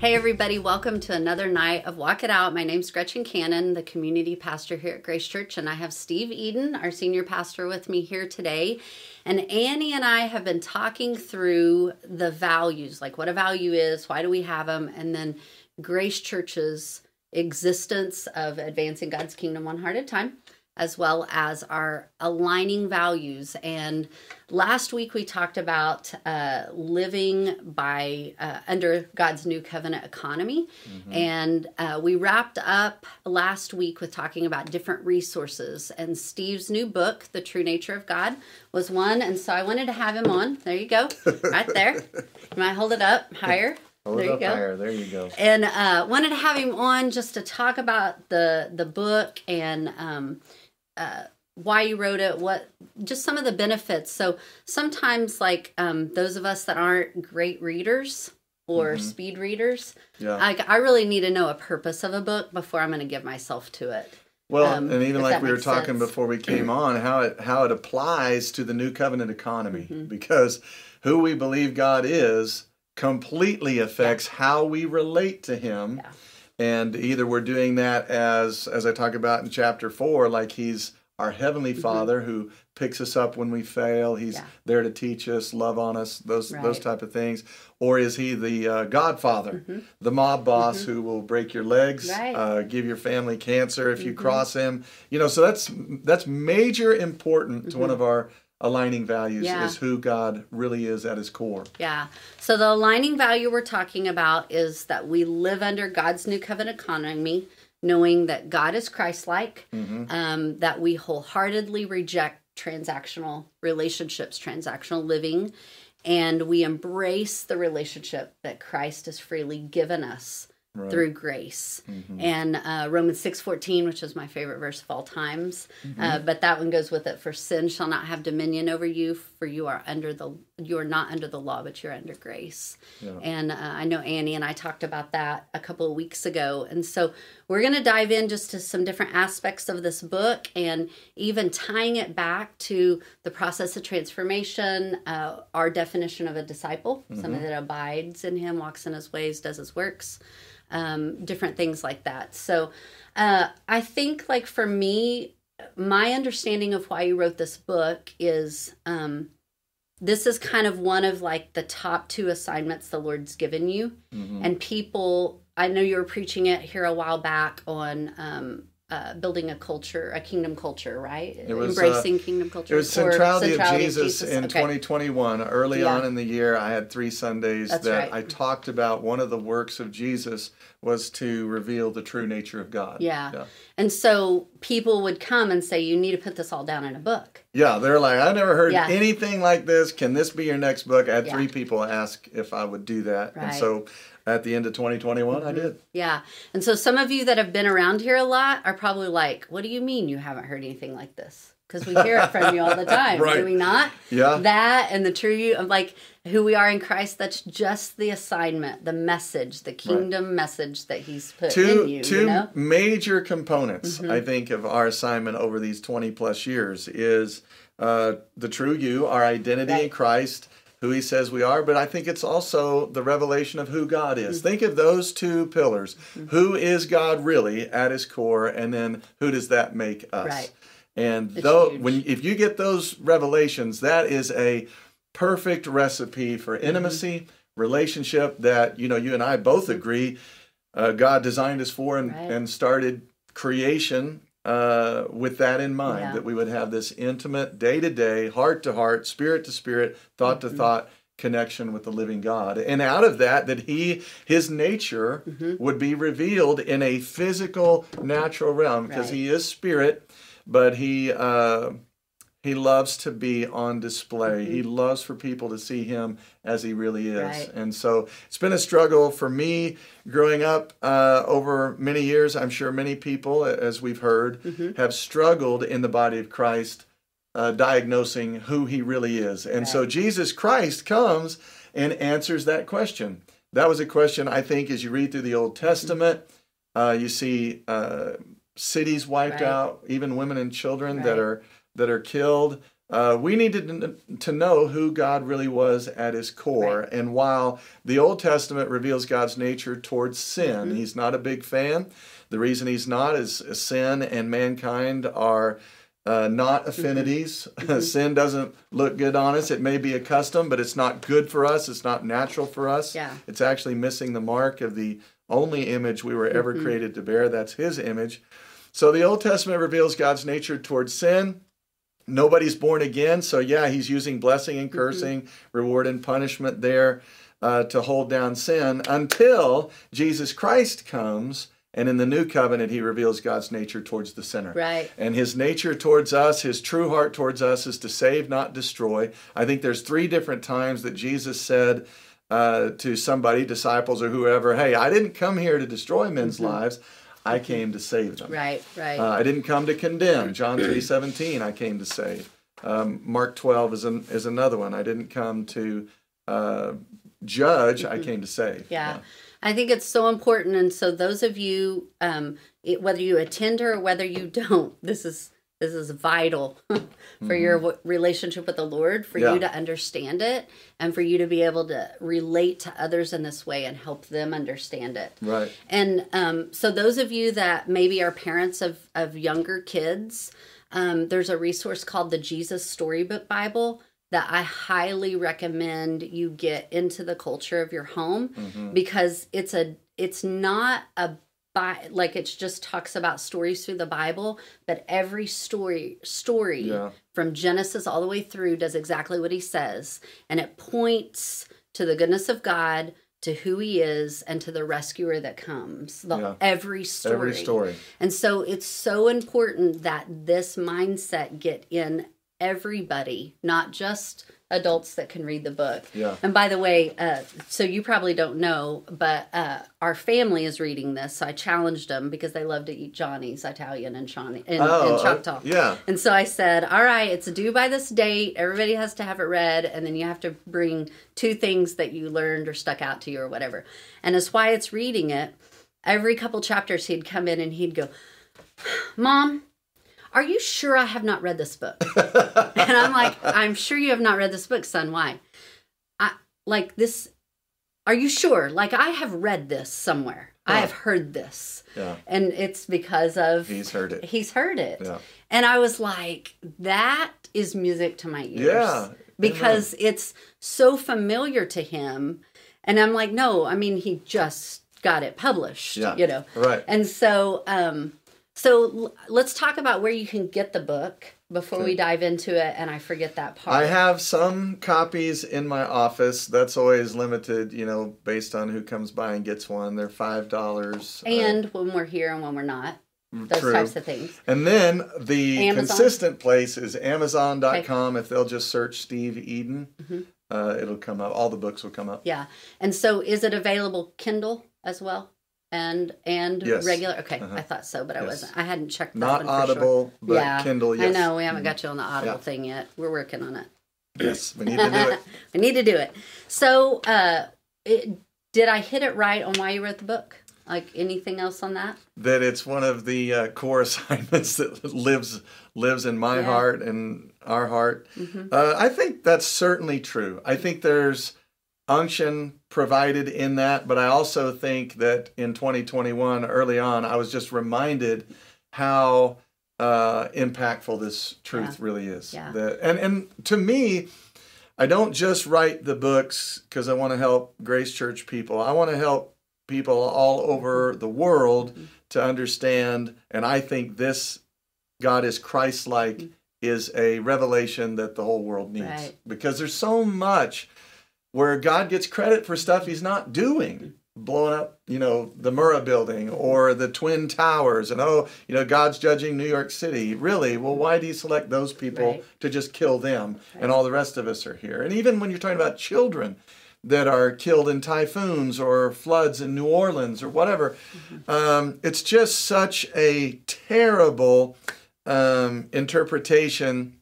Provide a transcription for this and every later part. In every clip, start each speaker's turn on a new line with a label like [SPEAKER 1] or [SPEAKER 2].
[SPEAKER 1] Hey, everybody, welcome to another night of Walk It Out. My name's Gretchen Cannon, the community pastor here at Grace Church, and I have Steve Eden, our senior pastor, with me here today. And Annie and I have been talking through the values like what a value is, why do we have them, and then Grace Church's existence of advancing God's kingdom one heart at a time as well as our aligning values. And last week we talked about uh, living by uh, under God's new covenant economy, mm-hmm. and uh, we wrapped up last week with talking about different resources. And Steve's new book, The True Nature of God, was one. And so I wanted to have him on. There you go, right there. You might hold it up higher.
[SPEAKER 2] Hold there you go. Higher. There you go.
[SPEAKER 1] And uh, wanted to have him on just to talk about the the book and um, uh, why you wrote it, what just some of the benefits. So sometimes, like um, those of us that aren't great readers or mm-hmm. speed readers, yeah. I, I really need to know a purpose of a book before I'm going to give myself to it.
[SPEAKER 2] Well, um, and even like we were talking sense. before we came on, how it how it applies to the new covenant economy, mm-hmm. because who we believe God is completely affects yeah. how we relate to Him. Yeah and either we're doing that as as i talk about in chapter four like he's our heavenly mm-hmm. father who picks us up when we fail he's yeah. there to teach us love on us those right. those type of things or is he the uh, godfather mm-hmm. the mob boss mm-hmm. who will break your legs right. uh, give your family cancer if you mm-hmm. cross him you know so that's that's major important to one mm-hmm. of our aligning values yeah. is who God really is at his core.
[SPEAKER 1] Yeah. So the aligning value we're talking about is that we live under God's new covenant economy, knowing that God is Christ-like, mm-hmm. um, that we wholeheartedly reject transactional relationships, transactional living, and we embrace the relationship that Christ has freely given us right. through grace. Mm-hmm. And uh, Romans 6.14, which is my favorite verse of all times. Mm-hmm. Uh, but that one goes with it. For sin shall not have dominion over you, for you are under the you are not under the law, but you're under grace. Yeah. And uh, I know Annie and I talked about that a couple of weeks ago. And so we're going to dive in just to some different aspects of this book and even tying it back to the process of transformation, uh, our definition of a disciple, mm-hmm. somebody that abides in him, walks in his ways, does his works um, different things like that. So uh, I think, like, for me, my understanding of why you wrote this book is um, this is kind of one of like the top two assignments the Lord's given you. Mm-hmm. And people, I know you were preaching it here a while back on um, uh, building a culture, a kingdom culture, right? It was, Embracing uh, kingdom culture.
[SPEAKER 2] It was centrality, centrality of, Jesus of, Jesus in okay. 2021. Early yeah. on in the year, I had three Sundays That's that right. I talked about one of the works of Jesus was to reveal the true nature of God.
[SPEAKER 1] Yeah. yeah. And so people would come and say, You need to put this all down in a book.
[SPEAKER 2] Yeah. They're like, I never heard yeah. anything like this. Can this be your next book? I had three people ask if I would do that. Right. And so at the end of 2021 mm-hmm. i did
[SPEAKER 1] yeah and so some of you that have been around here a lot are probably like what do you mean you haven't heard anything like this because we hear it from you all the time right. do we not
[SPEAKER 2] yeah
[SPEAKER 1] that and the true you of like who we are in christ that's just the assignment the message the kingdom right. message that he's put
[SPEAKER 2] two,
[SPEAKER 1] in you
[SPEAKER 2] two
[SPEAKER 1] you know?
[SPEAKER 2] major components mm-hmm. i think of our assignment over these 20 plus years is uh, the true you our identity right. in christ who he says we are, but I think it's also the revelation of who God is. Mm-hmm. Think of those two pillars. Mm-hmm. Who is God really at his core, and then who does that make us?
[SPEAKER 1] Right.
[SPEAKER 2] And though when if you get those revelations, that is a perfect recipe for mm-hmm. intimacy, mm-hmm. relationship that you know you and I both mm-hmm. agree uh, God designed us for and, right. and started creation uh, with that in mind yeah. that we would have this intimate, day to day, heart to heart, spirit to spirit, thought mm-hmm. to thought connection with the living God. And out of that, that He, His nature mm-hmm. would be revealed in a physical, natural realm because right. He is spirit, but He. Uh, he loves to be on display. Mm-hmm. He loves for people to see him as he really is. Right. And so it's been a struggle for me growing up uh, over many years. I'm sure many people, as we've heard, mm-hmm. have struggled in the body of Christ uh, diagnosing who he really is. And right. so Jesus Christ comes and answers that question. That was a question, I think, as you read through the Old Testament, uh, you see uh, cities wiped right. out, even women and children that are that are killed. uh, we needed to know who God really was at his core. Right. And while the Old Testament reveals God's nature towards sin, mm-hmm. he's not a big fan. The reason he's not is sin and mankind are uh, not mm-hmm. affinities. Mm-hmm. sin doesn't look good on us. It may be a custom, but it's not good for us. It's not natural for us.
[SPEAKER 1] Yeah.
[SPEAKER 2] It's actually missing the mark of the only image we were ever mm-hmm. created to bear. That's his image. So the Old Testament reveals God's nature towards sin nobody's born again. So, yeah, he's using blessing and mm-hmm. cursing, mm-hmm. reward and punishment there uh, to hold down sin until Jesus Christ comes. And in the new covenant, he reveals God's nature towards the sinner.
[SPEAKER 1] Right.
[SPEAKER 2] And his nature towards us, his true heart towards us, is to save, not destroy. I think there's three different times that Jesus said uh, to somebody, disciples or whoever, hey, I didn't come here to destroy men's mm-hmm. lives. I came to save them.
[SPEAKER 1] Right, right.
[SPEAKER 2] Uh, I didn't come to condemn. John three seventeen. I came to save. Um, Mark twelve is an, is another one. I didn't come to uh, judge. I mm-hmm. came to save.
[SPEAKER 1] Yeah. yeah. I think it's so important. And so those of you, um, it, whether you attend or whether you don't, this is this is vital for mm-hmm. your relationship with the Lord, for yeah. you to understand it and for you to be able to relate to others in this way and help them understand it.
[SPEAKER 2] Right.
[SPEAKER 1] And um, so, those of you that maybe are parents of, of younger kids, um, there's a resource called the Jesus Storybook Bible that I highly recommend you get into the culture of your home mm-hmm. because it's a it's not a by like it just talks about stories through the Bible, but every story story yeah. from Genesis all the way through does exactly what he says, and it points to the goodness of God, to who he is, and to the rescuer that comes. The, yeah. Every story.
[SPEAKER 2] Every story.
[SPEAKER 1] And so it's so important that this mindset get in everybody, not just adults that can read the book.
[SPEAKER 2] Yeah.
[SPEAKER 1] And by the way, uh, so you probably don't know, but uh, our family is reading this. So I challenged them because they love to eat Johnny's Italian and Shawnee and, oh, and Choctaw. Uh,
[SPEAKER 2] yeah.
[SPEAKER 1] And so I said, all right, it's due by this date. Everybody has to have it read, and then you have to bring two things that you learned or stuck out to you or whatever. And as Wyatt's reading it, every couple chapters he'd come in and he'd go, Mom, are you sure I have not read this book? and I'm like, I'm sure you have not read this book, son. Why? I like this. Are you sure? Like I have read this somewhere. I have heard this.
[SPEAKER 2] Yeah.
[SPEAKER 1] And it's because of
[SPEAKER 2] he's heard it.
[SPEAKER 1] He's heard it.
[SPEAKER 2] Yeah.
[SPEAKER 1] And I was like, that is music to my ears.
[SPEAKER 2] Yeah.
[SPEAKER 1] Because it's so familiar to him. And I'm like, no, I mean he just got it published. Yeah. You know.
[SPEAKER 2] Right.
[SPEAKER 1] And so um so let's talk about where you can get the book before okay. we dive into it and I forget that part.
[SPEAKER 2] I have some copies in my office. That's always limited, you know, based on who comes by and gets one. They're $5.
[SPEAKER 1] And uh, when we're here and when we're not. Mm, Those true. types of things.
[SPEAKER 2] And then the Amazon. consistent place is Amazon.com. Okay. If they'll just search Steve Eden, mm-hmm. uh, it'll come up. All the books will come up.
[SPEAKER 1] Yeah. And so is it available Kindle as well? And and yes. regular. Okay, uh-huh. I thought so, but I wasn't. I hadn't checked.
[SPEAKER 2] That Not Audible, sure. but yeah, Kindle. Yes.
[SPEAKER 1] I know we haven't mm-hmm. got you on the Audible yeah. thing yet. We're working on it.
[SPEAKER 2] Yes, we need to do it.
[SPEAKER 1] we need to do it. So, uh, it, did I hit it right on why you wrote the book? Like anything else on that?
[SPEAKER 2] That it's one of the uh, core assignments that lives lives in my yeah. heart and our heart. Mm-hmm. Uh, I think that's certainly true. I think there's unction provided in that, but I also think that in 2021, early on, I was just reminded how uh, impactful this truth
[SPEAKER 1] yeah.
[SPEAKER 2] really is.
[SPEAKER 1] Yeah.
[SPEAKER 2] That, and and to me, I don't just write the books because I want to help Grace Church people. I want to help people all over the world mm-hmm. to understand. And I think this God is Christ-like mm-hmm. is a revelation that the whole world needs
[SPEAKER 1] right.
[SPEAKER 2] because there's so much where God gets credit for stuff he's not doing. Blowing up, you know, the Murrah building or the Twin Towers, and oh, you know, God's judging New York City. Really? Well, why do you select those people
[SPEAKER 1] right.
[SPEAKER 2] to just kill them right. and all the rest of us are here? And even when you're talking about children that are killed in typhoons or floods in New Orleans or whatever, mm-hmm. um, it's just such a terrible um, interpretation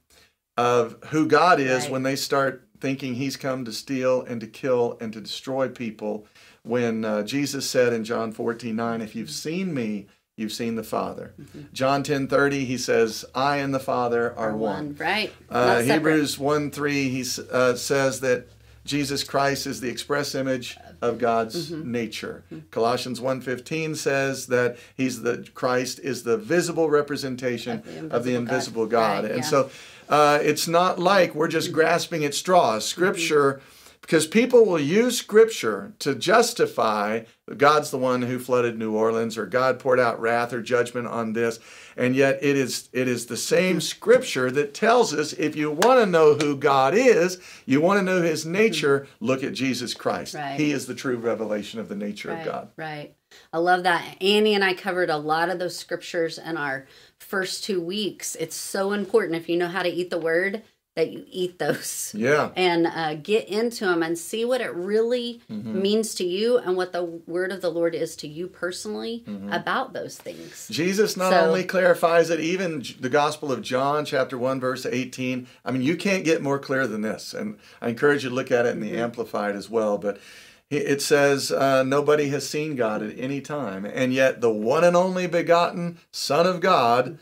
[SPEAKER 2] of who God is right. when they start thinking he's come to steal and to kill and to destroy people. When uh, Jesus said in John 14 9, If you've seen me, you've seen the Father. Mm-hmm. John 10 30, he says, I and the Father are, one.
[SPEAKER 1] one. Right.
[SPEAKER 2] Uh, Hebrews 1 3, he uh, says that Jesus Christ is the express image of God's mm-hmm. nature. Mm-hmm. Colossians 1:15 says that he's the Christ is the visible representation of the invisible, of the invisible God. God. Right, and yeah. so uh, it's not like we're just mm-hmm. grasping at straws. Scripture mm-hmm because people will use scripture to justify God's the one who flooded New Orleans or God poured out wrath or judgment on this. And yet it is it is the same scripture that tells us if you want to know who God is, you want to know his nature, look at Jesus Christ. Right. He is the true revelation of the nature
[SPEAKER 1] right,
[SPEAKER 2] of God.
[SPEAKER 1] Right. I love that. Annie and I covered a lot of those scriptures in our first two weeks. It's so important if you know how to eat the word that you eat those.
[SPEAKER 2] Yeah.
[SPEAKER 1] And uh, get into them and see what it really mm-hmm. means to you and what the word of the Lord is to you personally mm-hmm. about those things.
[SPEAKER 2] Jesus not so, only clarifies it, even the Gospel of John, chapter 1, verse 18. I mean, you can't get more clear than this. And I encourage you to look at it in the mm-hmm. Amplified as well. But it says, uh, Nobody has seen God at any time. And yet, the one and only begotten Son of God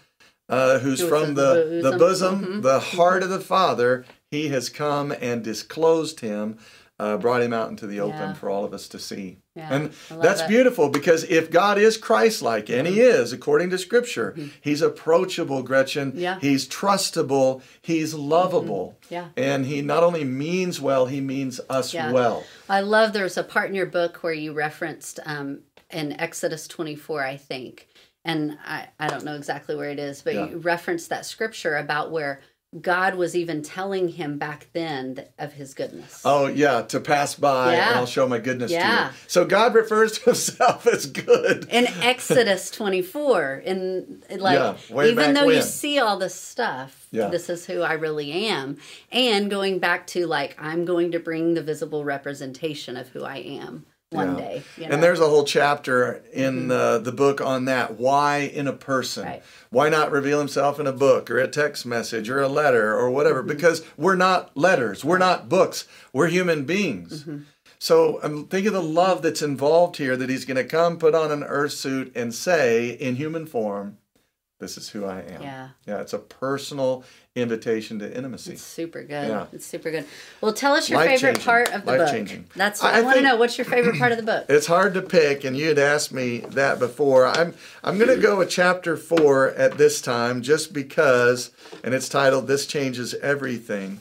[SPEAKER 2] uh, who's from the, the bosom, mm-hmm. the heart of the Father, he has come and disclosed him, uh, brought him out into the open yeah. for all of us to see. Yeah, and that's that. beautiful because if God is Christ like, and He mm-hmm. is, according to Scripture, mm-hmm. He's approachable, Gretchen.
[SPEAKER 1] Yeah.
[SPEAKER 2] He's trustable. He's lovable.
[SPEAKER 1] Mm-hmm. Yeah.
[SPEAKER 2] And He not only means well, He means us yeah. well.
[SPEAKER 1] I love there's a part in your book where you referenced um, in Exodus 24, I think and I, I don't know exactly where it is, but yeah. you referenced that scripture about where God was even telling him back then of his goodness.
[SPEAKER 2] Oh, yeah, to pass by yeah. and I'll show my goodness yeah. to you. So God refers to himself as good.
[SPEAKER 1] In Exodus 24, in like yeah, even though when. you see all this stuff, yeah. this is who I really am. And going back to like I'm going to bring the visible representation of who I am one yeah. day. You know?
[SPEAKER 2] And there's a whole chapter in mm-hmm. the book on that. Why in a person?
[SPEAKER 1] Right.
[SPEAKER 2] Why not reveal himself in a book or a text message or a letter or whatever? Mm-hmm. Because we're not letters, we're not books, we're human beings. Mm-hmm. So um, think of the love that's involved here that he's going to come, put on an earth suit, and say in human form, this is who I am.
[SPEAKER 1] Yeah.
[SPEAKER 2] Yeah, it's a personal invitation to intimacy.
[SPEAKER 1] It's super good. Yeah. It's super good. Well, tell us your Life favorite changing. part of the Life book. Changing. That's I, I want to know. What's your favorite part of the book?
[SPEAKER 2] It's hard to pick, and you had asked me that before. I'm I'm going to go with chapter four at this time, just because, and it's titled "This Changes Everything."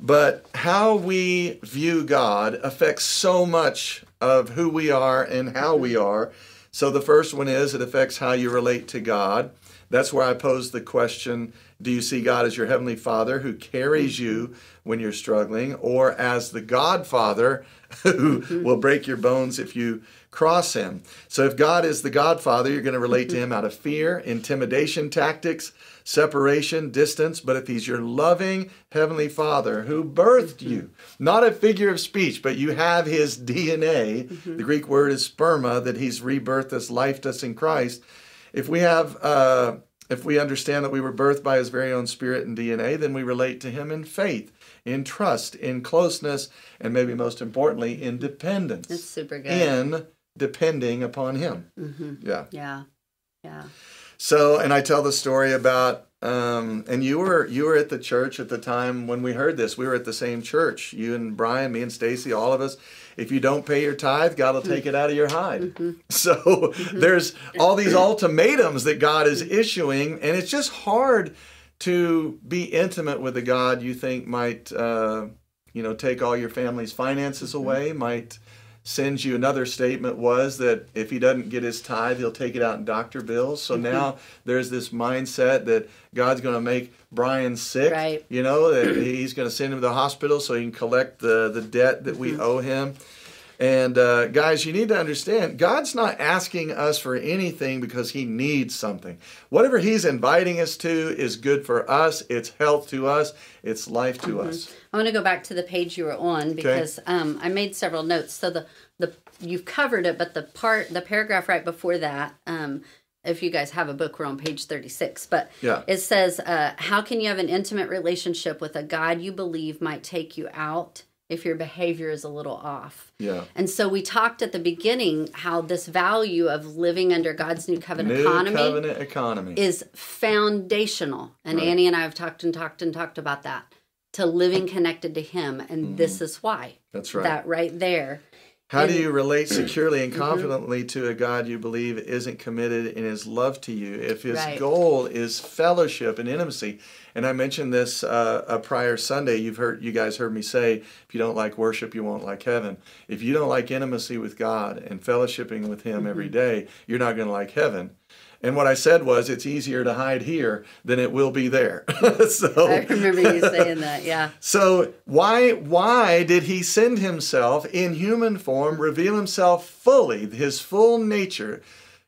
[SPEAKER 2] But how we view God affects so much of who we are and how we are. So the first one is it affects how you relate to God. That's where I pose the question Do you see God as your Heavenly Father who carries you when you're struggling, or as the Godfather who will break your bones if you cross Him? So, if God is the Godfather, you're going to relate to Him out of fear, intimidation tactics, separation, distance. But if He's your loving Heavenly Father who birthed you, not a figure of speech, but you have His DNA, mm-hmm. the Greek word is sperma, that He's rebirthed us, lifed us in Christ if we have uh, if we understand that we were birthed by his very own spirit and DNA, then we relate to him in faith, in trust, in closeness, and maybe most importantly, in dependence.
[SPEAKER 1] That's super good.
[SPEAKER 2] In depending upon him.
[SPEAKER 1] Mm-hmm.
[SPEAKER 2] Yeah.
[SPEAKER 1] Yeah. Yeah.
[SPEAKER 2] So, and I tell the story about, um, and you were you were at the church at the time when we heard this. We were at the same church. You and Brian, me and Stacy, all of us if you don't pay your tithe, God will take it out of your hide. Mm-hmm. So mm-hmm. there's all these ultimatums that God is issuing, and it's just hard to be intimate with a God you think might, uh, you know, take all your family's finances mm-hmm. away, might sends you another statement was that if he doesn't get his tithe, he'll take it out in doctor bills. So mm-hmm. now there's this mindset that God's going to make Brian sick.
[SPEAKER 1] Right.
[SPEAKER 2] You know, that he's going to send him to the hospital so he can collect the, the debt that we mm-hmm. owe him. And uh, guys, you need to understand God's not asking us for anything because He needs something. Whatever He's inviting us to is good for us, it's health to us, it's life to mm-hmm. us.
[SPEAKER 1] I want to go back to the page you were on because okay. um, I made several notes. So the, the you've covered it, but the part, the paragraph right before that, um, if you guys have a book, we're on page 36. But
[SPEAKER 2] yeah.
[SPEAKER 1] it says, uh, How can you have an intimate relationship with a God you believe might take you out if your behavior is a little off.
[SPEAKER 2] Yeah.
[SPEAKER 1] And so we talked at the beginning how this value of living under God's new covenant
[SPEAKER 2] New
[SPEAKER 1] economy
[SPEAKER 2] covenant economy.
[SPEAKER 1] is foundational. And
[SPEAKER 2] Right.
[SPEAKER 1] Annie and I have talked and talked and talked about that to living connected to Him. And this is why.
[SPEAKER 2] Mm-hmm. That's right.
[SPEAKER 1] That right there.
[SPEAKER 2] How do you relate securely and
[SPEAKER 1] Mm-hmm.
[SPEAKER 2] confidently to a God you believe isn't committed in his love to you if his
[SPEAKER 1] Right.
[SPEAKER 2] goal is fellowship and intimacy? And I mentioned this uh, a prior Sunday. You've heard, you guys heard me say, if you don't like worship, you won't like heaven. If you don't like intimacy with God and fellowshipping with Him every
[SPEAKER 1] Mm-hmm.
[SPEAKER 2] day, you're not going to like heaven. And what I said was, it's easier to hide here than it will be there. so
[SPEAKER 1] I remember you saying that. Yeah.
[SPEAKER 2] so why why did he send himself in human form, reveal himself fully, his full nature?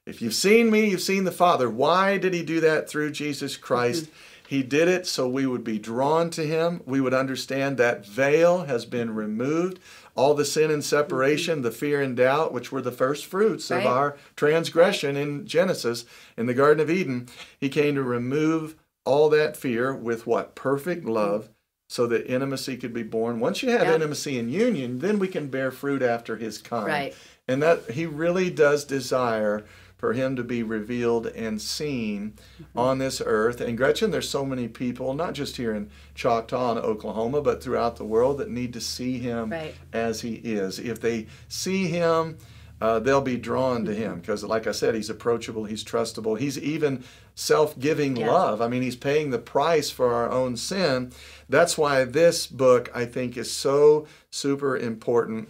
[SPEAKER 2] If you've seen me, you've seen the Father. Why did he do that through Jesus Christ? Mm-hmm. He did it so we would be drawn to him. We would understand that veil has been removed. All the sin and separation, the fear and doubt, which were the first fruits
[SPEAKER 1] Right.
[SPEAKER 2] of our transgression in Genesis, in the Garden of Eden, he came to remove all that fear with what? Perfect love so that intimacy could be born. Once you have
[SPEAKER 1] Yeah.
[SPEAKER 2] intimacy and union, then we can bear fruit after his kind.
[SPEAKER 1] Right.
[SPEAKER 2] And that he really does desire for him to be revealed and seen
[SPEAKER 1] Mm-hmm.
[SPEAKER 2] on this earth. And Gretchen, there's so many people, not just here in Choctaw and Oklahoma, but throughout the world that need to see him
[SPEAKER 1] Right.
[SPEAKER 2] as he is. If they see him, uh, they'll be drawn to
[SPEAKER 1] Mm-hmm.
[SPEAKER 2] him because, like I said, he's approachable, he's trustable, he's even self giving
[SPEAKER 1] Yeah.
[SPEAKER 2] love. I mean, he's paying the price for our own sin. That's why this book, I think, is so super important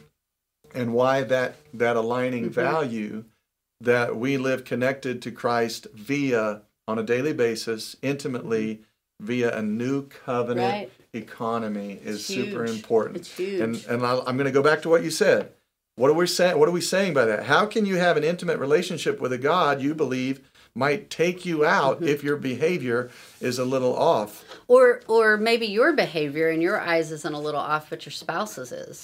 [SPEAKER 2] and why that, that aligning
[SPEAKER 1] Mm-hmm.
[SPEAKER 2] value that we live connected to Christ via, on a daily basis, intimately, via a new covenant
[SPEAKER 1] Right.
[SPEAKER 2] economy is super important.
[SPEAKER 1] It's huge.
[SPEAKER 2] And and I'll, I'm going to go back to what you said. What are we saying? What are we saying by that? How can you have an intimate relationship with a God you believe might take you out
[SPEAKER 1] Mm-hmm.
[SPEAKER 2] if your behavior is a little off?
[SPEAKER 1] Or or maybe your behavior in your eyes isn't a little off, but your spouse's is.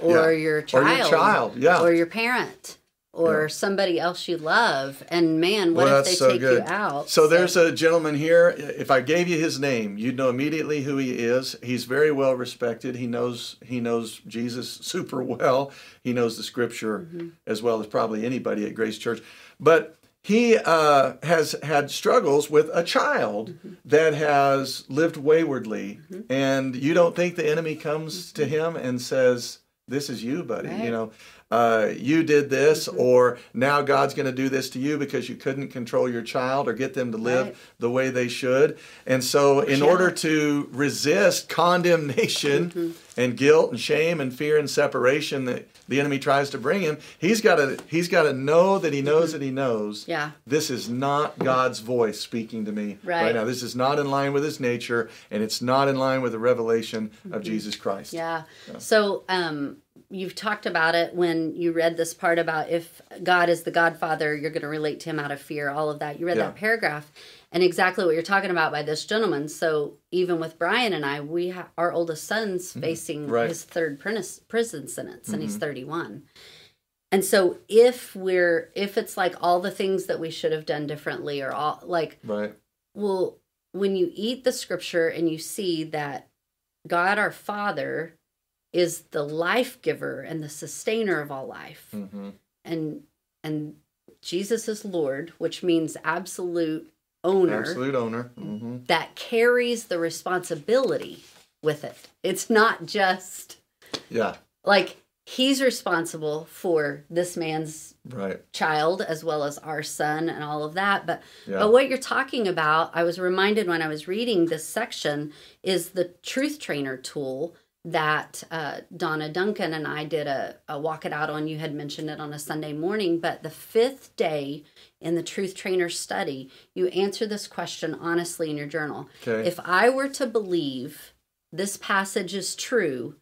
[SPEAKER 1] Or
[SPEAKER 2] Yeah.
[SPEAKER 1] your
[SPEAKER 2] Or your
[SPEAKER 1] child.
[SPEAKER 2] child, yeah.
[SPEAKER 1] Or your parent. Or somebody else you love. And man, what
[SPEAKER 2] Well,
[SPEAKER 1] if they
[SPEAKER 2] so
[SPEAKER 1] take
[SPEAKER 2] good.
[SPEAKER 1] you out?
[SPEAKER 2] So there's a gentleman here. If I gave you his name, you'd know immediately who he is. He's very well respected. He knows he knows Jesus super well. He knows the Scripture
[SPEAKER 1] Mm-hmm.
[SPEAKER 2] as well as probably anybody at Grace Church. But he uh, has had struggles with a child
[SPEAKER 1] Mm-hmm.
[SPEAKER 2] that has lived waywardly, and you don't think the enemy comes to him and says, "This is you, buddy."
[SPEAKER 1] Mm-hmm. Right.
[SPEAKER 2] You know, uh, you did this,
[SPEAKER 1] Mm-hmm.
[SPEAKER 2] or now God's going to do this to you because you couldn't control your child or get them to live
[SPEAKER 1] Right.
[SPEAKER 2] the way they should. And so, in
[SPEAKER 1] Yeah.
[SPEAKER 2] order to resist condemnation
[SPEAKER 1] Mm-hmm.
[SPEAKER 2] and guilt and shame and fear and separation that the enemy tries to bring him, he's got to he's got to know that he knows that he knows.
[SPEAKER 1] Mm-hmm. Yeah.
[SPEAKER 2] This is not God's voice speaking to me
[SPEAKER 1] Right.
[SPEAKER 2] now. This is not in line with his nature, and it's not in line with the revelation of Jesus Christ.
[SPEAKER 1] Mm-hmm. Yeah. So um, you've talked about it when you read this part about if God is the Godfather, you're going to relate to him out of fear, all of that. You read
[SPEAKER 2] Yeah.
[SPEAKER 1] that paragraph and exactly what you're talking about by this gentleman. So even with Brian and I, we ha- our oldest son's facing
[SPEAKER 2] Mm-hmm. Right. Mm-hmm.
[SPEAKER 1] his third prison sentence and he's 31. And so if we're if it's like all the things that we should have done differently or all like
[SPEAKER 2] Right.
[SPEAKER 1] well, when you eat the scripture and you see that God our Father is the life giver and the sustainer of all life,
[SPEAKER 2] hmm
[SPEAKER 1] and and Jesus is Lord, which means absolute owner
[SPEAKER 2] Absolute owner. hmm
[SPEAKER 1] that carries the responsibility with it. It's not just
[SPEAKER 2] Yeah.
[SPEAKER 1] like he's responsible for this man's
[SPEAKER 2] Right.
[SPEAKER 1] child as well as our son and all of that but
[SPEAKER 2] Yeah.
[SPEAKER 1] but what you're talking about i was reminded when i was reading this section is the truth trainer tool that uh, donna duncan and i did a, a walk it out on you had mentioned it on a sunday morning but the fifth day in the truth trainer study you answer this question honestly in your journal
[SPEAKER 2] Okay.
[SPEAKER 1] if i were to believe this passage is true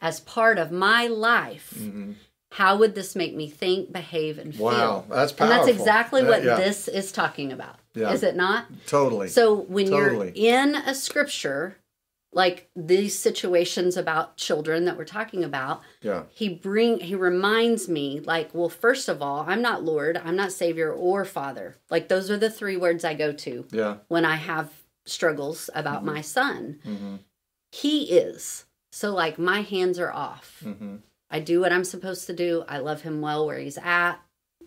[SPEAKER 1] as part of my life
[SPEAKER 2] hmm
[SPEAKER 1] how would this make me think, behave, and feel?
[SPEAKER 2] Wow, that's
[SPEAKER 1] And that's exactly
[SPEAKER 2] That-
[SPEAKER 1] what
[SPEAKER 2] yeah.
[SPEAKER 1] this is talking about.
[SPEAKER 2] Yeah.
[SPEAKER 1] Is it not?
[SPEAKER 2] Totally.
[SPEAKER 1] So when
[SPEAKER 2] Totally.
[SPEAKER 1] you're in a scripture, like these situations about children that we're talking about,
[SPEAKER 2] yeah.
[SPEAKER 1] he bring he reminds me like, well, first of all, I'm not Lord, I'm not Savior or Father. Like those are the three words I go to
[SPEAKER 2] Yeah.
[SPEAKER 1] when I have struggles about
[SPEAKER 2] Mm-hmm.
[SPEAKER 1] my son.
[SPEAKER 2] hmm
[SPEAKER 1] He is. So like my hands are off.
[SPEAKER 2] Mm-hmm.
[SPEAKER 1] I do what I'm supposed to do. I love him well where he's at.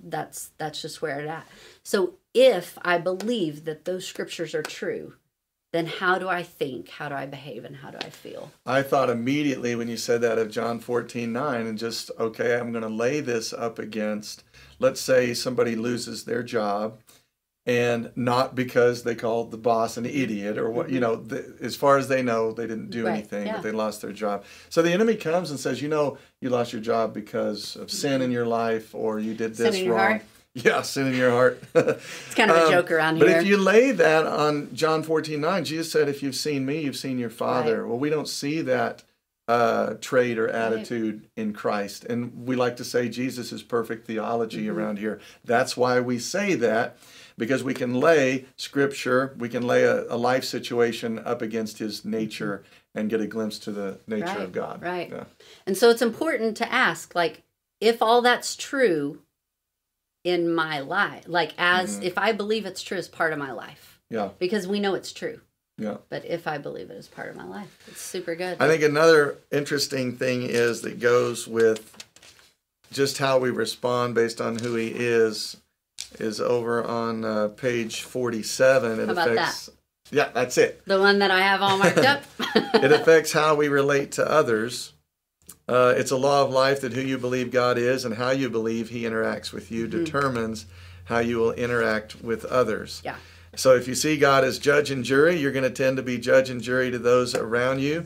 [SPEAKER 1] That's that's just where it's at. So if I believe that those scriptures are true, then how do I think? How do I behave? And how do I feel?
[SPEAKER 2] I thought immediately when you said that of John 14 9, and just, okay, I'm going to lay this up against, let's say somebody loses their job, and not because they called the boss an mm-hmm. idiot or what, you mm-hmm. know, the, as far as they know, they didn't do
[SPEAKER 1] Right,
[SPEAKER 2] anything,
[SPEAKER 1] yeah.
[SPEAKER 2] but they lost their job. So the enemy comes and says, you know, you lost your job because of mm-hmm. sin in your life, or you did
[SPEAKER 1] Sin
[SPEAKER 2] this
[SPEAKER 1] in your
[SPEAKER 2] wrong.
[SPEAKER 1] heart?
[SPEAKER 2] Yeah, sin in your heart.
[SPEAKER 1] It's kind of a
[SPEAKER 2] Um,
[SPEAKER 1] joke around here.
[SPEAKER 2] But if you lay that on John 14 9, Jesus said, If you've seen me, you've seen your Father.
[SPEAKER 1] Right.
[SPEAKER 2] Well, we don't see that uh, trait or attitude in Christ. And we like to say Jesus is perfect theology
[SPEAKER 1] Mm-hmm.
[SPEAKER 2] around here. That's why we say that, because we can lay scripture, we can lay a, a life situation up against his nature and get a glimpse to the nature
[SPEAKER 1] Right,
[SPEAKER 2] of God.
[SPEAKER 1] right.
[SPEAKER 2] Yeah.
[SPEAKER 1] And so it's important to ask, like, if all that's true in my life, like, as
[SPEAKER 2] Mhm.
[SPEAKER 1] if I believe it's true as part of my life,
[SPEAKER 2] Yeah.
[SPEAKER 1] because we know it's true.
[SPEAKER 2] Yeah.
[SPEAKER 1] But if I believe it as part of my life, it's super good.
[SPEAKER 2] I think another interesting thing is that goes with just how we respond based on who he is is over on uh, page 47 it
[SPEAKER 1] How about
[SPEAKER 2] affects yeah that's it
[SPEAKER 1] the one that I have all marked up.
[SPEAKER 2] it affects how we relate to others uh, it's a law of life that who you believe god is and how you believe he interacts with you determines how you will interact with others
[SPEAKER 1] yeah.
[SPEAKER 2] so if you see God as judge and jury, you're going to tend to be judge and jury to those around you.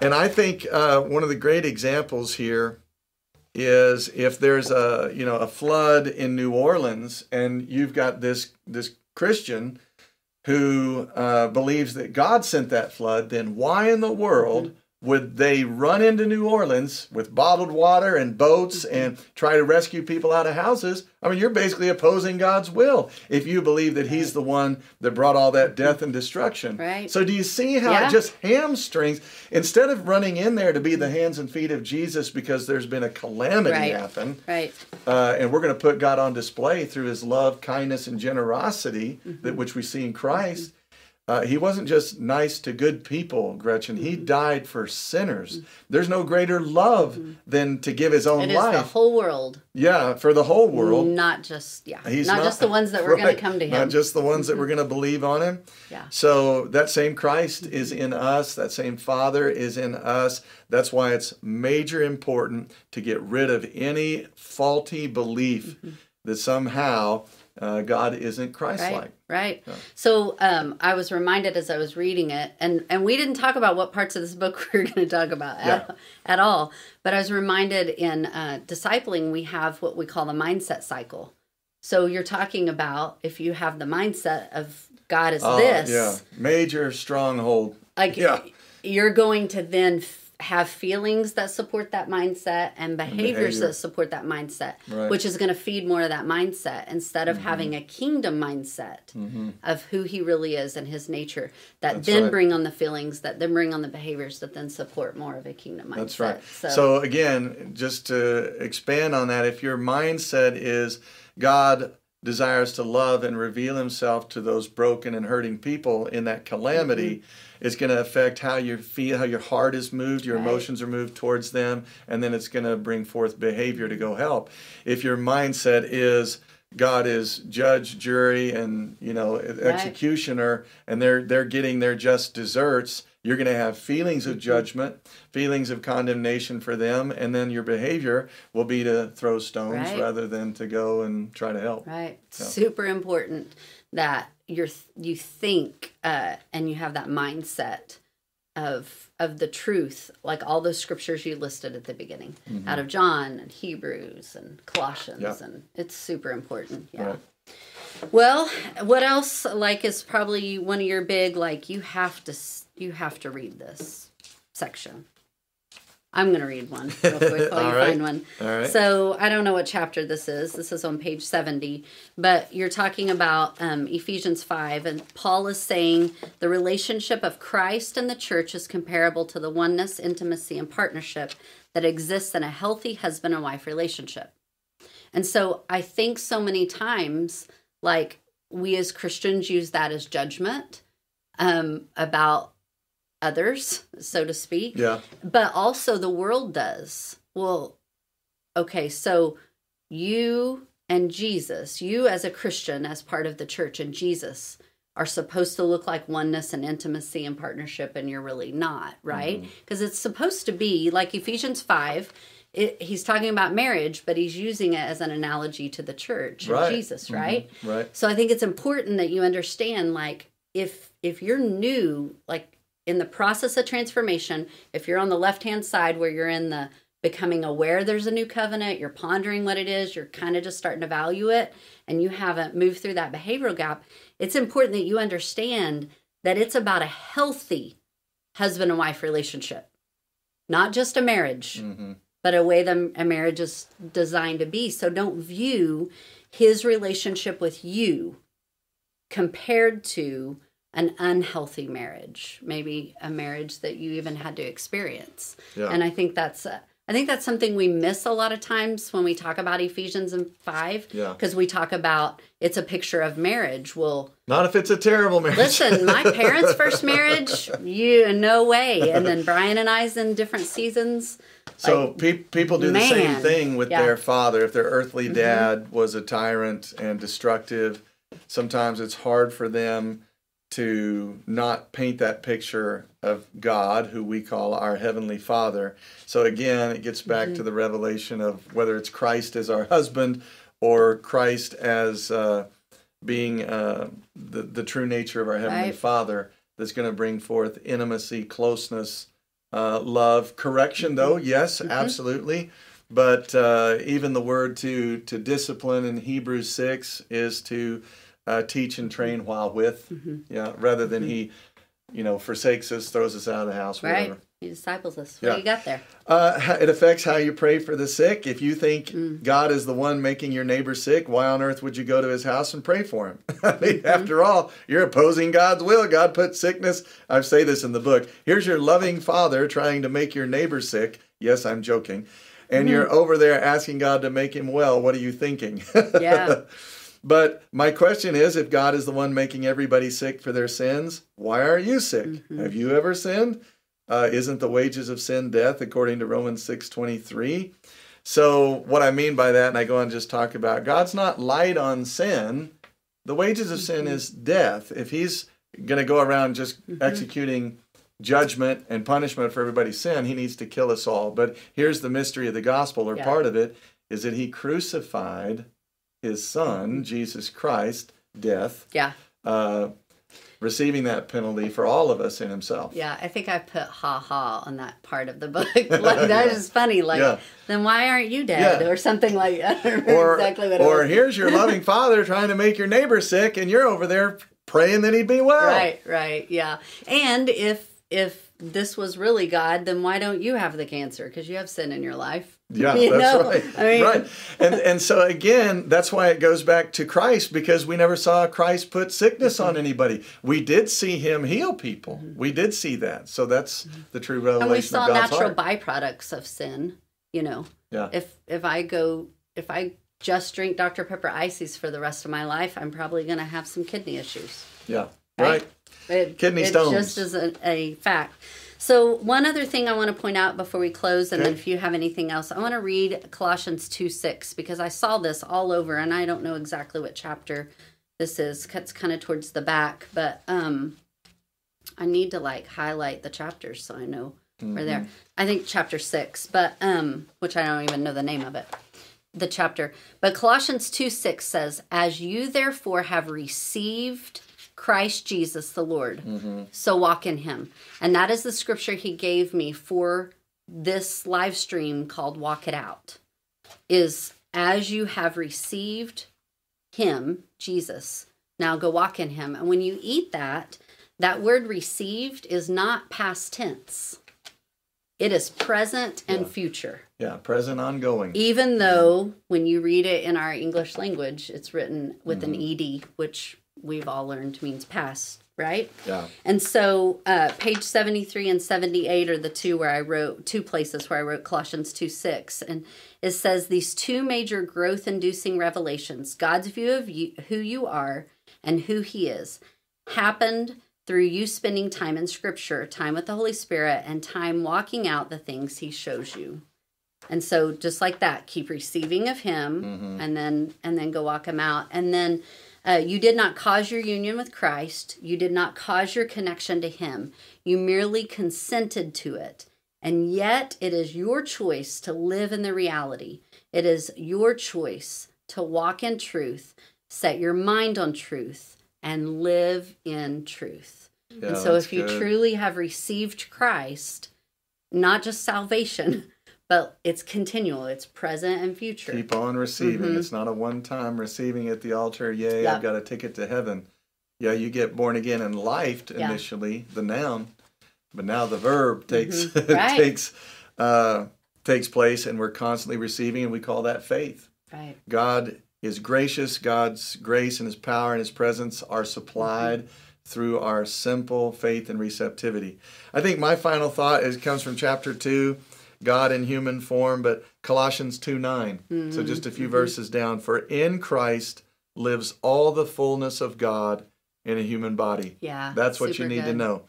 [SPEAKER 2] And I think uh, one of the great examples here is if there's a you know a flood in New Orleans and you've got this this Christian who uh, believes that God sent that flood, then why in the world would they run into New Orleans with bottled water and boats and try to rescue people out of houses? I mean, you're basically opposing God's will if you believe that He's the one that brought all that death and destruction.
[SPEAKER 1] Right.
[SPEAKER 2] So, do you see how
[SPEAKER 1] Yeah.
[SPEAKER 2] it just hamstrings? Instead of running in there to be the hands and feet of Jesus because there's been a calamity
[SPEAKER 1] Right.
[SPEAKER 2] happen,
[SPEAKER 1] Right.
[SPEAKER 2] uh, and we're going to put God on display through His love, kindness, and generosity,
[SPEAKER 1] Mm-hmm.
[SPEAKER 2] that which we see in Christ. Uh, he wasn't just nice to good people, Gretchen. He
[SPEAKER 1] Mm-hmm.
[SPEAKER 2] died for sinners. There's no greater love than to give His own
[SPEAKER 1] It is
[SPEAKER 2] life.
[SPEAKER 1] the whole world,
[SPEAKER 2] yeah, for the whole world.
[SPEAKER 1] not just yeah,
[SPEAKER 2] He's
[SPEAKER 1] not, just the ones that were going to come to Him.
[SPEAKER 2] Not just the ones that were going to believe on Him.
[SPEAKER 1] Yeah.
[SPEAKER 2] So that same Christ is in us. That same Father is in us. That's why it's major important to get rid of any faulty belief
[SPEAKER 1] Mm-hmm.
[SPEAKER 2] that somehow uh, God isn't Christ-like.
[SPEAKER 1] Right. Right. So um, I was reminded as I was reading it, and and we didn't talk about what parts of this book we were going to talk about at,
[SPEAKER 2] Yeah.
[SPEAKER 1] at all. But I was reminded in uh, discipling we have what we call the mindset cycle. So you're talking about if you have the mindset of God is
[SPEAKER 2] Oh,
[SPEAKER 1] this,
[SPEAKER 2] yeah, major stronghold.
[SPEAKER 1] like
[SPEAKER 2] Yeah.
[SPEAKER 1] you're going to then have feelings that support that mindset and behaviors
[SPEAKER 2] behavior.
[SPEAKER 1] that support that mindset
[SPEAKER 2] Right. Mm-hmm.
[SPEAKER 1] which is going to feed more of that mindset instead of having a kingdom mindset of who he really is and his nature that
[SPEAKER 2] That's
[SPEAKER 1] then
[SPEAKER 2] right.
[SPEAKER 1] bring on the feelings that then bring on the behaviors that then support more of a kingdom mindset
[SPEAKER 2] That's right.
[SPEAKER 1] so,
[SPEAKER 2] So, again, just to expand on that, if your mindset is God desires to love and reveal himself to those broken and hurting people in that calamity,
[SPEAKER 1] Mm-hmm.
[SPEAKER 2] It's going to affect how you feel, how your heart is moved, your
[SPEAKER 1] Right.
[SPEAKER 2] emotions are moved towards them, and then it's going to bring forth behavior to go help. If your mindset is God is judge, jury, and you know executioner, and they're they're getting their just desserts. You're going to have feelings
[SPEAKER 1] Mm-hmm.
[SPEAKER 2] of judgment, feelings of condemnation for them, and then your behavior will be to throw stones
[SPEAKER 1] Right.
[SPEAKER 2] rather than to go and try to help.
[SPEAKER 1] right super important that you're you think uh, and you have that mindset of of the truth like all those scriptures you listed at the beginning out of john and hebrews and colossians
[SPEAKER 2] Mm-hmm. Yeah.
[SPEAKER 1] and it's super important yeah
[SPEAKER 2] Right.
[SPEAKER 1] well what else like is probably one of your big like you have to you have to read this section i'm gonna read one real quick while you
[SPEAKER 2] right.
[SPEAKER 1] find one
[SPEAKER 2] All right.
[SPEAKER 1] so I don't know what chapter this is. This is on page 70, but you're talking about um, Ephesians 5, and Paul is saying the relationship of Christ and the church is comparable to the oneness, intimacy, and partnership that exists in a healthy husband and wife relationship. And so I think so many times, like we as Christians use that as judgment um, about others, so to speak.
[SPEAKER 2] Yeah.
[SPEAKER 1] But also the world does. Well, okay, so you and Jesus, you as a Christian, as part of the church, and Jesus are supposed to look like oneness and intimacy and partnership, and you're really not, right? Mm-hmm. Because it's supposed to be like Ephesians 5. It, he's talking about marriage, but he's using it as an analogy to the church and
[SPEAKER 2] Right.
[SPEAKER 1] Jesus, mm-hmm. right?
[SPEAKER 2] Right.
[SPEAKER 1] So I think it's important that you understand like if if you're new like in the process of transformation, if you're on the left-hand side where you're in the becoming aware there's a new covenant, you're pondering what it is, you're kind of just starting to value it and you haven't moved through that behavioral gap, it's important that you understand that it's about a healthy husband and wife relationship. Not just a marriage
[SPEAKER 2] hmm
[SPEAKER 1] but a way that a marriage is designed to be. So don't view his relationship with you compared to an unhealthy marriage, maybe a marriage that you even had to experience.
[SPEAKER 2] Yeah.
[SPEAKER 1] And I think that's uh, I think that's something we miss a lot of times when we talk about Ephesians and 5
[SPEAKER 2] Yeah.
[SPEAKER 1] because we talk about it's a picture of marriage. Well,
[SPEAKER 2] Not if it's a terrible marriage.
[SPEAKER 1] Listen, my parents' first marriage, you no way. And then Brian and I's in different seasons.
[SPEAKER 2] So
[SPEAKER 1] Like,
[SPEAKER 2] pe- people do the same thing with
[SPEAKER 1] Yeah. Mm-hmm.
[SPEAKER 2] their father. If their earthly dad was a tyrant and destructive, sometimes it's hard for them to not paint that picture of God, who we call our heavenly Father. So again, it gets back
[SPEAKER 1] Mm-hmm.
[SPEAKER 2] to the revelation of whether it's Christ as our husband or Christ as uh, being uh, the the true nature of our heavenly
[SPEAKER 1] Right.
[SPEAKER 2] Father that's going to bring forth intimacy, closeness, uh, love, correction. Though yes, absolutely. But uh, even the word to to discipline in Hebrews six is to uh, teach and train while with, yeah, rather than he, you know, forsakes us, throws us out of the house,
[SPEAKER 1] right?
[SPEAKER 2] whatever.
[SPEAKER 1] He disciples us. What
[SPEAKER 2] Yeah.
[SPEAKER 1] do you got there?
[SPEAKER 2] Uh, it affects how you pray for the sick. If you think
[SPEAKER 1] Mm.
[SPEAKER 2] God is the one making your neighbor sick, why on earth would you go to his house and pray for him? I mean,
[SPEAKER 1] Mm-hmm.
[SPEAKER 2] after all, you're opposing God's will. God put sickness. I say this in the book. Here's your loving father trying to make your neighbor sick. Yes, I'm joking. And you're
[SPEAKER 1] Mm-hmm.
[SPEAKER 2] over there asking God to make him well. What are you thinking?
[SPEAKER 1] Yeah.
[SPEAKER 2] But my question is if God is the one making everybody sick for their sins, why are you sick?
[SPEAKER 1] Mm-hmm.
[SPEAKER 2] Have you ever sinned? Uh, isn't the wages of sin death according to Romans 6:23? So what I mean by that and I go on just talk about God's not light on sin. The wages of sin
[SPEAKER 1] Mm-hmm.
[SPEAKER 2] is death. If he's going to go around just executing judgment and punishment for everybody's sin, he needs to kill us all. But here's the mystery of the gospel or
[SPEAKER 1] Yeah.
[SPEAKER 2] part of it is that he crucified his son, Jesus Christ, death,
[SPEAKER 1] Yeah.
[SPEAKER 2] uh, receiving that penalty for all of us in himself.
[SPEAKER 1] Yeah. I think I put ha ha on that part of the book. like that is funny. Like,
[SPEAKER 2] Yeah.
[SPEAKER 1] then why aren't you dead?
[SPEAKER 2] Yeah.
[SPEAKER 1] Or something like that. I don't remember
[SPEAKER 2] Or,
[SPEAKER 1] exactly what
[SPEAKER 2] or here's your loving father trying to make your neighbor sick, and you're over there praying that he'd be well.
[SPEAKER 1] Right, right, yeah. And if if this was really God, then why don't you have the cancer? Because you have sin in your life.
[SPEAKER 2] Yeah,
[SPEAKER 1] You
[SPEAKER 2] that's
[SPEAKER 1] know?
[SPEAKER 2] right.
[SPEAKER 1] I mean-
[SPEAKER 2] right. And and so again, that's why it goes back to Christ because we never saw Christ put sickness
[SPEAKER 1] Mm-hmm.
[SPEAKER 2] on anybody. We did see him heal people. We did see that. So that's the true revelation
[SPEAKER 1] and we saw natural
[SPEAKER 2] heart.
[SPEAKER 1] byproducts of sin. You know,
[SPEAKER 2] Yeah.
[SPEAKER 1] if if I go if I just drink Dr Pepper ices for the rest of my life, I'm probably going to have some kidney issues.
[SPEAKER 2] Yeah.
[SPEAKER 1] Right?
[SPEAKER 2] Right.
[SPEAKER 1] It,
[SPEAKER 2] Kidney
[SPEAKER 1] it
[SPEAKER 2] stones.
[SPEAKER 1] just is a, a fact. So one other thing I want to point out before we close, and then if you have anything else, I want to read Colossians two six because I saw this all over, and I don't know exactly what chapter this is. It's kind of towards the back, but um, I need to like highlight the chapters so I know where they're. There. I think chapter six, but um, which I don't even know the name of it the chapter. But Colossians 2 6 says, As you therefore have received Christ Jesus the Lord, mm-hmm. so walk in him. And that is the scripture he gave me for this live stream called Walk It Out. Is as you have received him, Jesus, now go walk in him. And when you eat that, that word received is not past tense. It is present and
[SPEAKER 2] Yeah.
[SPEAKER 1] future
[SPEAKER 2] Yeah. Present ongoing.
[SPEAKER 1] even though when you read it in our English language, it's written with an mm-hmm. ed, which we've all learned means past, right?
[SPEAKER 2] Yeah.
[SPEAKER 1] And so, uh, page seventy three and seventy eight are the two where I wrote two places where I wrote Colossians two six, and it says these two major growth inducing revelations, God's view of you, who you are and who He is, happened through you spending time in scripture, time with the Holy Spirit, and time walking out the things he shows you. And so just like that, keep receiving of him
[SPEAKER 2] Mm-hmm.
[SPEAKER 1] and then and then go walk him out. And then uh, you did not cause your union with Christ. You did not cause your connection to him. You merely consented to it. And yet it is your choice to live in the reality. It is your choice to walk in truth, set your mind on truth, and live in truth.
[SPEAKER 2] Yeah,
[SPEAKER 1] and so if you
[SPEAKER 2] good.
[SPEAKER 1] truly have received Christ, not just salvation, but it's continual, it's present and future.
[SPEAKER 2] Keep on receiving.
[SPEAKER 1] Mhm.
[SPEAKER 2] It's not a one time receiving at the altar. Yay,
[SPEAKER 1] Yeah.
[SPEAKER 2] I've got a ticket to heaven. Yeah, you get born again and life
[SPEAKER 1] Yeah.
[SPEAKER 2] initially, the noun, but now the verb takes
[SPEAKER 1] Mhm. Right.
[SPEAKER 2] takes uh, takes place, and we're constantly receiving, and we call that faith.
[SPEAKER 1] Right.
[SPEAKER 2] God is gracious. God's grace and His power and His presence are supplied through our simple faith and receptivity. I think my final thought is comes from chapter two, God in human form, but Colossians two nine. So just a few verses down. For in Christ lives all the fullness of God in a human body.
[SPEAKER 1] Yeah.
[SPEAKER 2] That's what you need to know.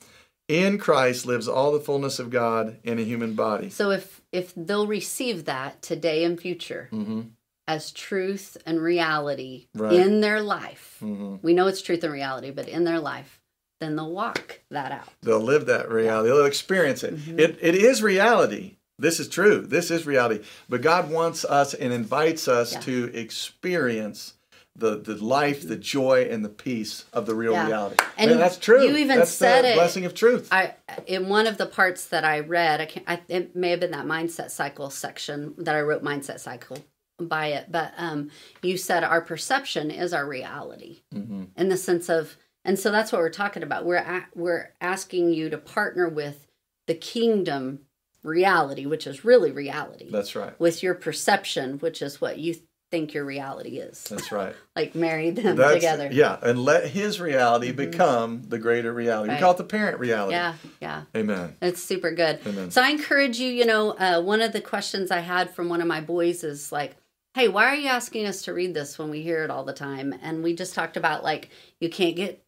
[SPEAKER 2] In Christ lives all the fullness of God in a human body.
[SPEAKER 1] So if if they'll receive that today and future
[SPEAKER 2] hmm
[SPEAKER 1] as truth and reality
[SPEAKER 2] Right.
[SPEAKER 1] in their life,
[SPEAKER 2] hmm
[SPEAKER 1] we know it's truth and reality, but in their life, then they'll walk that out.
[SPEAKER 2] They'll live that reality. They'll experience it.
[SPEAKER 1] Mm-hmm.
[SPEAKER 2] It it is reality. This is true. This is reality. But God wants us and invites us
[SPEAKER 1] Yeah.
[SPEAKER 2] to experience the the life, the joy, and the peace of the real
[SPEAKER 1] Yeah.
[SPEAKER 2] reality.
[SPEAKER 1] And
[SPEAKER 2] Man, that's true.
[SPEAKER 1] you even
[SPEAKER 2] that's
[SPEAKER 1] said
[SPEAKER 2] the
[SPEAKER 1] it.
[SPEAKER 2] blessing of truth.
[SPEAKER 1] I in one of the parts that I read, I can't. I, it may have been that mindset cycle section that I wrote mindset cycle by it, but um, you said our perception is our reality
[SPEAKER 2] Mhm.
[SPEAKER 1] in the sense of, and so that's what we're talking about. We're a, we're asking you to partner with the kingdom reality, which is really reality,
[SPEAKER 2] That's right.
[SPEAKER 1] with your perception, which is what you think your reality is.
[SPEAKER 2] That's right.
[SPEAKER 1] like marry them
[SPEAKER 2] That's,
[SPEAKER 1] together.
[SPEAKER 2] Yeah, and let His reality become the greater reality.
[SPEAKER 1] Right.
[SPEAKER 2] We call it the parent reality.
[SPEAKER 1] yeah, yeah.
[SPEAKER 2] Amen.
[SPEAKER 1] It's super good.
[SPEAKER 2] Amen.
[SPEAKER 1] So I encourage you, you know, uh, one of the questions I had from one of my boys is like, hey, why are you asking us to read this when we hear it all the time? And we just talked about like, you can't get,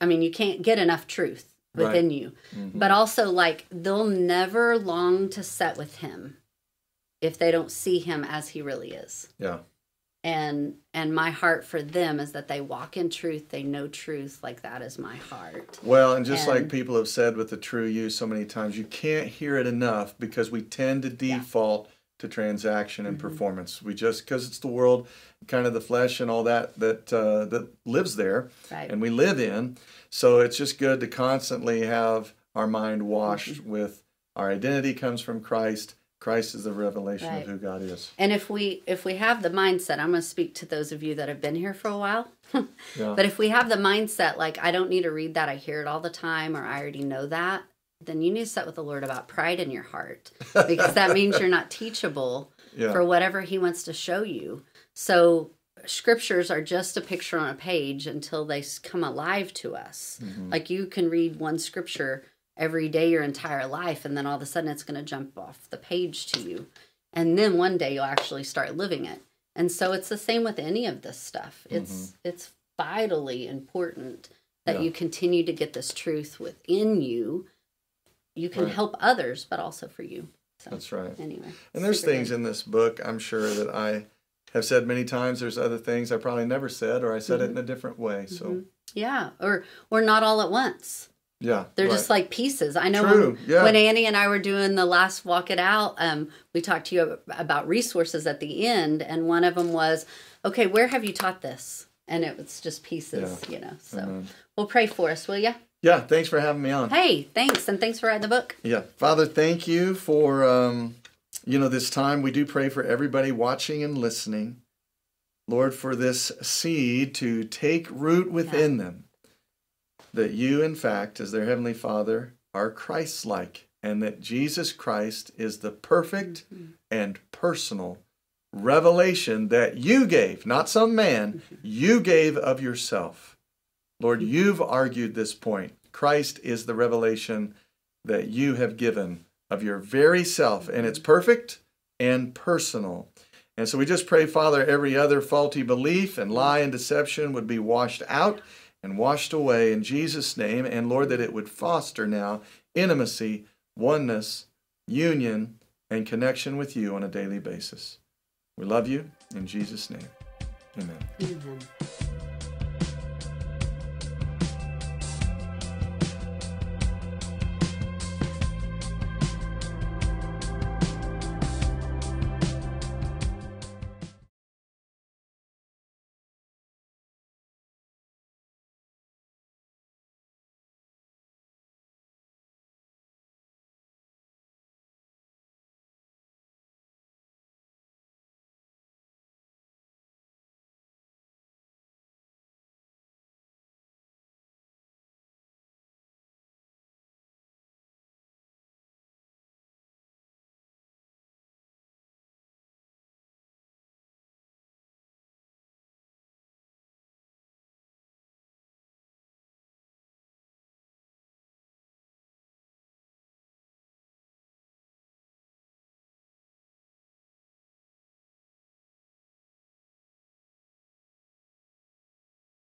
[SPEAKER 1] I mean, you can't get enough truth within you.
[SPEAKER 2] Mhm.
[SPEAKER 1] But also, like, they'll never long to set with him if they don't see him as he really is.
[SPEAKER 2] Yeah.
[SPEAKER 1] And and my heart for them is that they walk in truth, they know truth, like that is my heart.
[SPEAKER 2] Well, and just like people have said with the true you so many times, you can't hear it enough because we tend to default to transaction and performance. We just because it's the world, kind of the flesh and all that that uh, that lives there,
[SPEAKER 1] Right.
[SPEAKER 2] and we live in. So it's just good to constantly have our mind washed with our identity comes from Christ. Christ is the revelation
[SPEAKER 1] Right.
[SPEAKER 2] of who God is.
[SPEAKER 1] And if we if we have the mindset, I'm going to speak to those of you that have been here for a while.
[SPEAKER 2] Yeah.
[SPEAKER 1] But if we have the mindset like I don't need to read that, I hear it all the time or I already know that, then you need to set with the Lord about pride in your heart because that means you're not teachable
[SPEAKER 2] Yeah.
[SPEAKER 1] for whatever he wants to show you. So scriptures are just a picture on a page until they come alive to us. Mm-hmm. Like you can read one scripture every day your entire life and then all of a sudden it's going to jump off the page to you. And then one day you'll actually start living it. And so it's the same with any of this stuff. Mm-hmm. It's it's vitally important that
[SPEAKER 2] Yeah.
[SPEAKER 1] you continue to get this truth within you. You can
[SPEAKER 2] Right.
[SPEAKER 1] help others, but also for you. So
[SPEAKER 2] That's right.
[SPEAKER 1] anyway.
[SPEAKER 2] And there's things
[SPEAKER 1] good.
[SPEAKER 2] in this book I'm sure that I have said many times. There's other things I probably never said, or I said it
[SPEAKER 1] Mm-hmm.
[SPEAKER 2] in a different way. So
[SPEAKER 1] Yeah, or or not all at once.
[SPEAKER 2] yeah,
[SPEAKER 1] They're
[SPEAKER 2] right.
[SPEAKER 1] just like pieces. I know
[SPEAKER 2] True,
[SPEAKER 1] when,
[SPEAKER 2] yeah.
[SPEAKER 1] when Annie and I were doing the last walk it out, um, we talked to you about resources at the end, and one of them was, okay, where have you taught this? And it was just pieces, you know. So
[SPEAKER 2] Amen.
[SPEAKER 1] we'll pray for us, will you?
[SPEAKER 2] Yeah. Thanks for having me on.
[SPEAKER 1] Hey, thanks, and thanks for writing the book.
[SPEAKER 2] Yeah, Father, thank you for um, you know this time. We do pray for everybody watching and listening. Lord, for this seed to take root within them, that you, in fact, as their heavenly Father, are Christ-like, and that Jesus Christ is the perfect and personal revelation that you gave, not some man, you gave of yourself. Lord, you've argued this point. Christ is the revelation that you have given of your very self, and it's perfect and personal. And so we just pray, Father, every other faulty belief and lie and deception would be washed out and washed away in Jesus' name, and Lord, that it would foster now intimacy, oneness, union, and connection with you on a daily basis. We love you in Jesus' name. Amen. Amen.